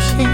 same.